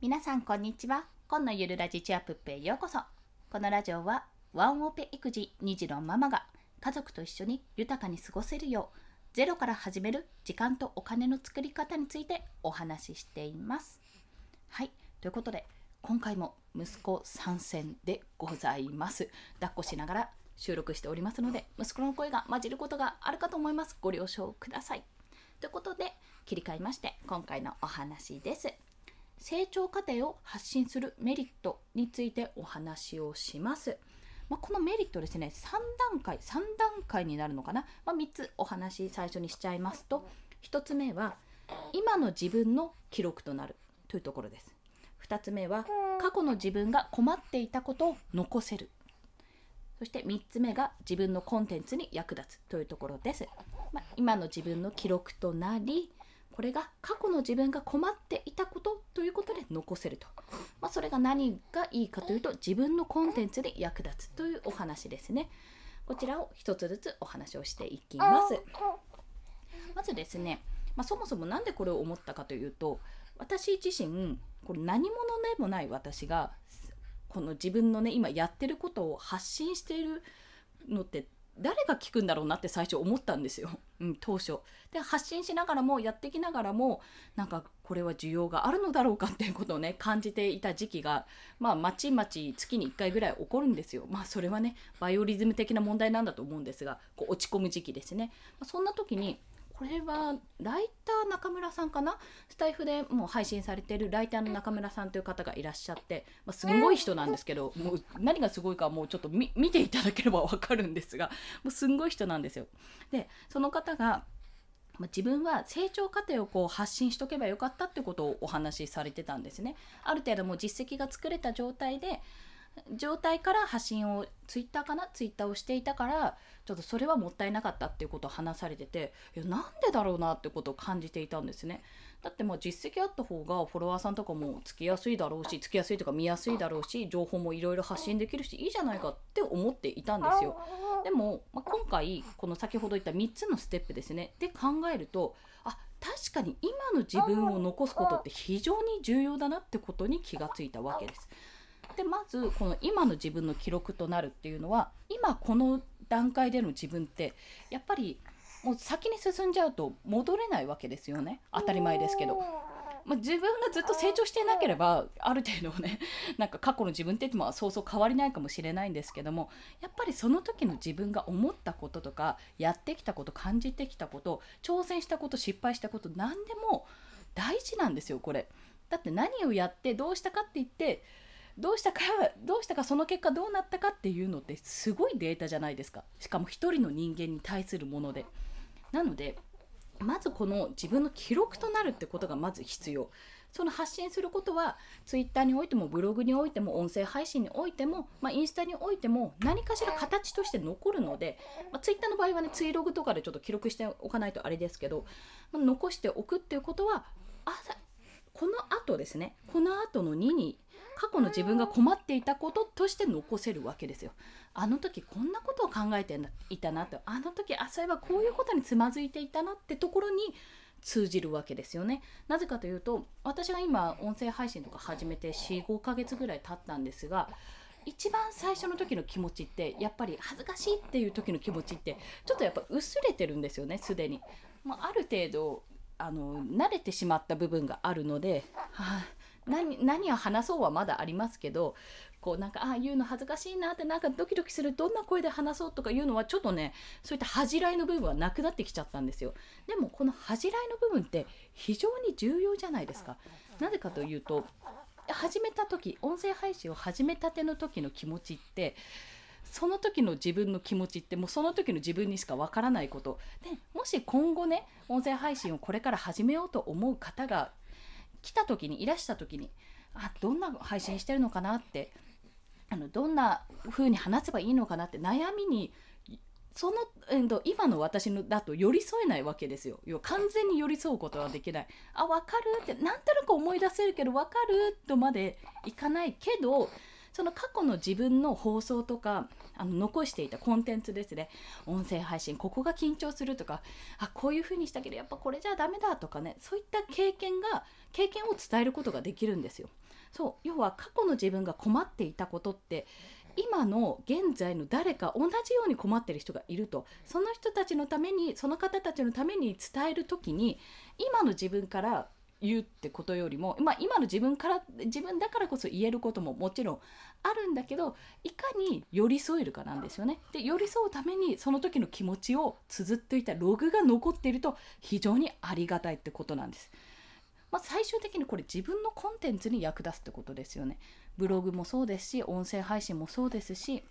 皆さんこんにちは。今のゆるラジチアプップへようこそ。このラジオはワンオペ育児2児のママが家族と一緒に豊かに過ごせるようゼロから始める時間とお金の作り方についてお話ししています。はい。ということで今回も息子参戦でございます。抱っこしながら収録しておりますので息子の声が混じることがあるかと思います。ご了承ください。ということで切り替えまして今回のお話です。成長過程を発信するメリットについてお話をします。まあ、このメリットですね、3段階、3段階になるのかな、まあ、3つお話最初にしちゃいますと、1つ目は、今の自分の記録となるというところです。2つ目は、過去の自分が困っていたことを残せる。そして3つ目が自分のコンテンツに役立つというところです。まあ、今の自分の記録となり、これが過去の自分が困っていたことということで残せると、まあ、それが何がいいかというと自分のコンテンツに役立つというお話ですね。こちらを一つずつお話をしていきます。まずですね、まあ、そもそも何でこれを思ったかというと私自身これ何者でもない私がこの自分のね今やってることを発信しているのって誰が聞くんだろうなって最初思ったんですよ、うん、当初。で発信しながらもやってきながらもなんかこれは需要があるのだろうかっていうことをね感じていた時期がまあまちまち月に1回ぐらい起こるんですよ。まあそれはねバイオリズム的な問題なんだと思うんですがこう落ち込む時期ですね。ま、そんな時にこれはライター中村さんかな？スタイフでもう配信されてるライターの中村さんという方がいらっしゃって、まあ、すごい人なんですけどもう何がすごいかはもうちょっと見ていただければ分かるんですがもうすんごい人なんですよ。でその方がま自分は成長過程をこう発信しとけばよかったってことをお話しされてたんですね。ある程度もう実績が作れた状態で状態から発信をツイッターかな？ツイッターをしていたからちょっとそれはもったいなかったっていうことを話されてていやなんでだろうなってことを感じていたんですね。だってもう実績あった方がフォロワーさんとかもつきやすいだろうしつきやすいとか見やすいだろうし情報もいろいろ発信できるしいいじゃないかって思っていたんですよ。でも、まあ、今回この先ほど言った3つのステップですね。で考えるとあ確かに今の自分を残すことって非常に重要だなってことに気がついたわけです。でまずこの今の自分の記録となるっていうのは今この段階での自分ってやっぱりもう先に進んじゃうと戻れないわけですよね当たり前ですけど。まあ、自分がずっと成長していなければある程度ね なんか過去の自分ってまあそうそう変わりないかもしれないんですけどもやっぱりその時の自分が思ったこととかやってきたこと感じてきたこと挑戦したこと失敗したこと何でも大事なんですよこれ。だって何をやってどうしたかって言ってどうしたかどうしたかその結果どうなったかっていうのってすごいデータじゃないですか。しかも一人の人間に対するもので。なのでまずこの自分の記録となるってことがまず必要。その発信することは Twitter においてもブログにおいても音声配信においても、まあ、インスタにおいても何かしら形として残るので、まあ、Twitter の場合はねツイログとかでちょっと記録しておかないとあれですけど、まあ、残しておくっていうことはあこの後ですね。この後の2に過去の自分が困っていたこととして残せるわけですよ。あの時こんなことを考えていたなとあの時あそういえばこういうことにつまずいていたなってところに通じるわけですよね。なぜかというと私が今音声配信とか始めて45ヶ月ぐらい経ったんですが一番最初の時の気持ちってやっぱり恥ずかしいっていう時の気持ちってちょっとやっぱ薄れてるんですよねすでに。まあ、ある程度あの慣れてしまった部分があるので、はあ、何何を話そうはまだありますけどこうなんかああ言うの恥ずかしいなってなんかドキドキするどんな声で話そうとかいうのはちょっとねそういった恥じらいの部分はなくなってきちゃったんですよ。でもこの恥じらいの部分って非常に重要じゃないですか。なぜかというと始めた時音声配信を始めたての時の気持ちってその時の自分の気持ちってもうその時の自分にしかわからないこと。でもし今後ね音声配信をこれから始めようと思う方が来た時にいらした時にあどんな配信してるのかなってあのどんな風に話せばいいのかなって悩みにその、えー、今の私のだと寄り添えないわけですよ。完全に寄り添うことはできない。あ分かるってなんとなく思い出せるけど分かるとまでいかないけどその過去の自分の放送とかあの残していたコンテンツですね音声配信ここが緊張するとかあこういう風にしたけどやっぱこれじゃダメだとかねそういった経験が経験を伝えることができるんですよ。そう要は過去の自分が困っていたことって今の現在の誰か同じように困ってる人がいるとその人たちのためにその方たちのために伝える時に今の自分から言うってことよりも、まあ、今の自分から自分だからこそ言えることももちろんあるんだけどいかに寄り添えるかなんですよね。で寄り添うためにその時の気持ちを綴っていたログが残っていると非常にありがたいってことなんです。まあ、最終的にこれ自分のコンテンツに役立つってことですよね。ブログもそうですし音声配信もそうですし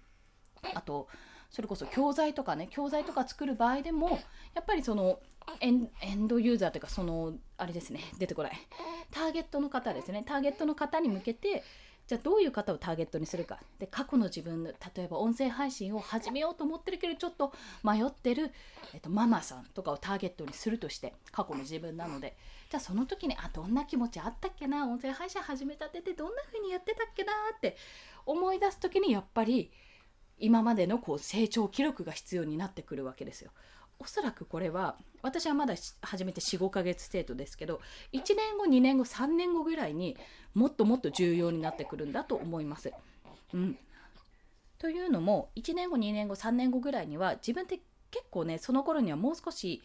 あとそれこそ教材とかね教材とか作る場合でもやっぱりそのエンドユーザーというかそのあれですね出てこない。ターゲットの方ですね。ターゲットの方に向けてじゃあどういう方をターゲットにするか。で過去の自分の例えば音声配信を始めようと思ってるけどちょっと迷ってる、えっと、ママさんとかをターゲットにするとして過去の自分なので。じゃあその時にあどんな気持ちあったっけな？音声配信始めたててどんな風にやってたっけなって思い出す時にやっぱり今までのこう成長記録が必要になってくるわけですよ。おそらくこれは私はまだ始めて45ヶ月程度ですけど1年後2年後3年後ぐらいにもっともっと重要になってくるんだと思います。うん、というのも1年後2年後3年後ぐらいには自分って結構ねその頃にはもう少し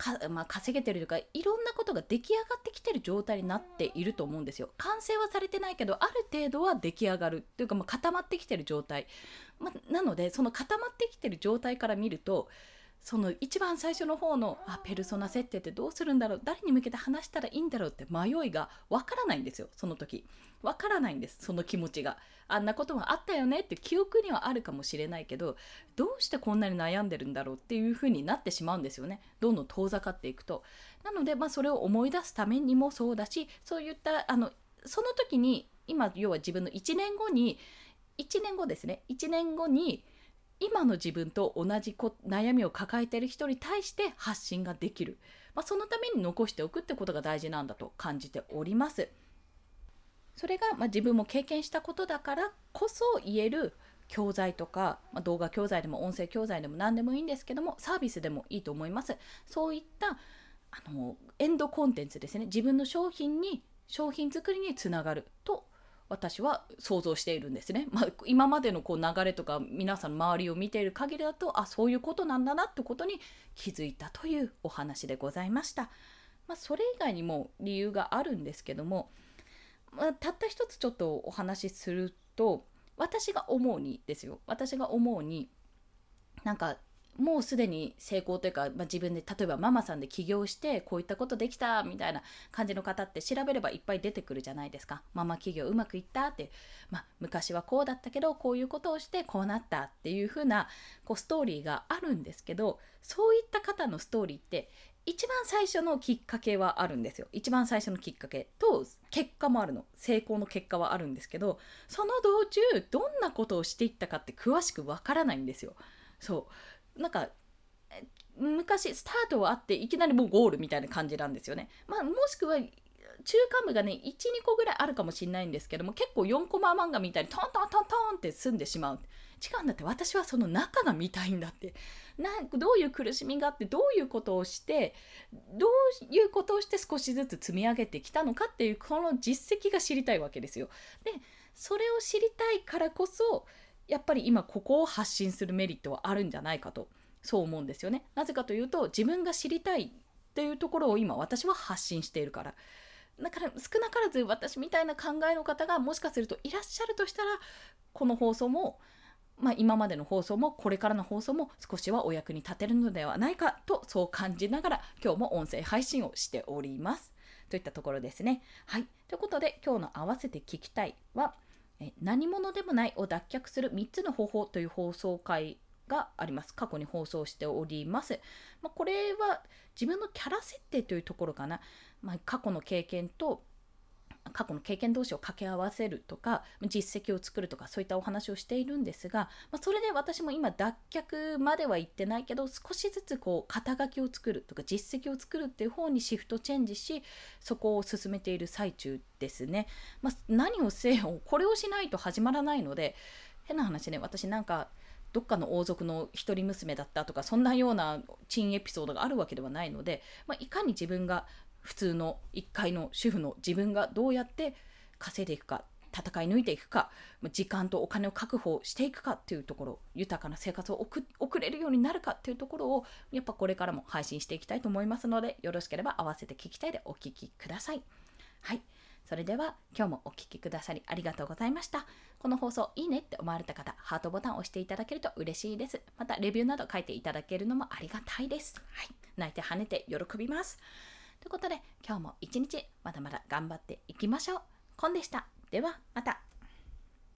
か、まあ、稼げてるとかいろんなことが出来上がってきてる状態になっていると思うんですよ。完成はされてないけどある程度は出来上がるっていうか、まあ、固まってきてる状態、まあ、なのでその固まってきてる状態から見るとその一番最初の方のあペルソナ設定ってどうするんだろう誰に向けて話したらいいんだろうって迷いがわからないんですよその時。わからないんですその気持ちが。あんなこともあったよねって記憶にはあるかもしれないけどどうしてこんなに悩んでるんだろうっていう風になってしまうんですよね。どんどん遠ざかっていくと。なので、まあ、それを思い出すためにもそうだしそういったあのその時に今要は自分の1年後に1年後ですね。1年後に今の自分と同じ悩みを抱えている人に対して発信ができる、まあ、そのために残しておくってことが大事なんだと感じております。それが、まあ、自分も経験したことだからこそ言える教材とか、まあ、動画教材でも音声教材でも何でもいいんですけどもサービスでもいいと思います。そういったあのエンドコンテンツですね自分の商品に商品作りにつながると私は想像しているんですね。まあ、今までのこう流れとか皆さんの周りを見ている限りだとあそういうことなんだなってことに気づいたというお話でございました。まあ、それ以外にも理由があるんですけども、まあ、たった一つちょっとお話しすると私が思うにですよ私が思うになんかもうすでに成功というか、まあ、自分で例えばママさんで起業してこういったことできたみたいな感じの方って調べればいっぱい出てくるじゃないですか。ママ企業うまくいったって、まあ、昔はこうだったけどこういうことをしてこうなったっていう風なこうストーリーがあるんですけどそういった方のストーリーって一番最初のきっかけはあるんですよ。一番最初のきっかけと結果もあるの。成功の結果はあるんですけどその道中どんなことをしていったかって詳しくわからないんですよ。そう。なんか昔スタートはあっていきなりもうゴールみたいな感じなんですよね。まあ、もしくは中間部がね12個ぐらいあるかもしれないんですけども結構4コマ漫画みたいにトントントントンって済んでしまう違うんだって私はその中が見たいんだってなんどういう苦しみがあってどういうことをしてどういうことをして少しずつ積み上げてきたのかっていうこの実績が知りたいわけですよ。でそれを知りたいからこそやっぱり今ここを発信するメリットはあるんじゃないかとそう思うんですよね。なぜかというと自分が知りたいっていうところを今私は発信しているから。だから少なからず私みたいな考えの方がもしかするといらっしゃるとしたらこの放送も、まあ、今までの放送もこれからの放送も少しはお役に立てるのではないかとそう感じながら今日も音声配信をしております。といったところですね。はい。ということで今日の合わせて聞きたいは「え何者でもないを脱却する3つの方法という放送回があります。過去に放送しております。まあ、これは自分のキャラ設定というところかな。まあ、過去の経験と過去の経験同士を掛け合わせるとか実績を作るとかそういったお話をしているんですが、まあ、それで私も今脱却までは言ってないけど少しずつこう肩書きを作るとか実績を作るっていう方にシフトチェンジしそこを進めている最中ですね。まあ、何をせよこれをしないと始まらないので変な話ね私なんかどっかの王族の一人娘だったとかそんなようなチンエピソードがあるわけではないので、まあ、いかに自分が普通の1階の主婦の自分がどうやって稼いでいくか戦い抜いていくか時間とお金を確保していくかっていうところ豊かな生活を送れるようになるかっていうところをやっぱこれからも配信していきたいと思いますのでよろしければ合わせて聞きたいでお聞きください。はいそれでは今日もお聴きくださりありがとうございました。この放送いいねって思われた方、ハートボタンを押していただけると嬉しいです。またレビューなど書いていただけるのもありがたいです。はい、泣いて跳ねて喜びます。ということで今日も一日まだまだ頑張っていきましょう。コンでした。ではまた。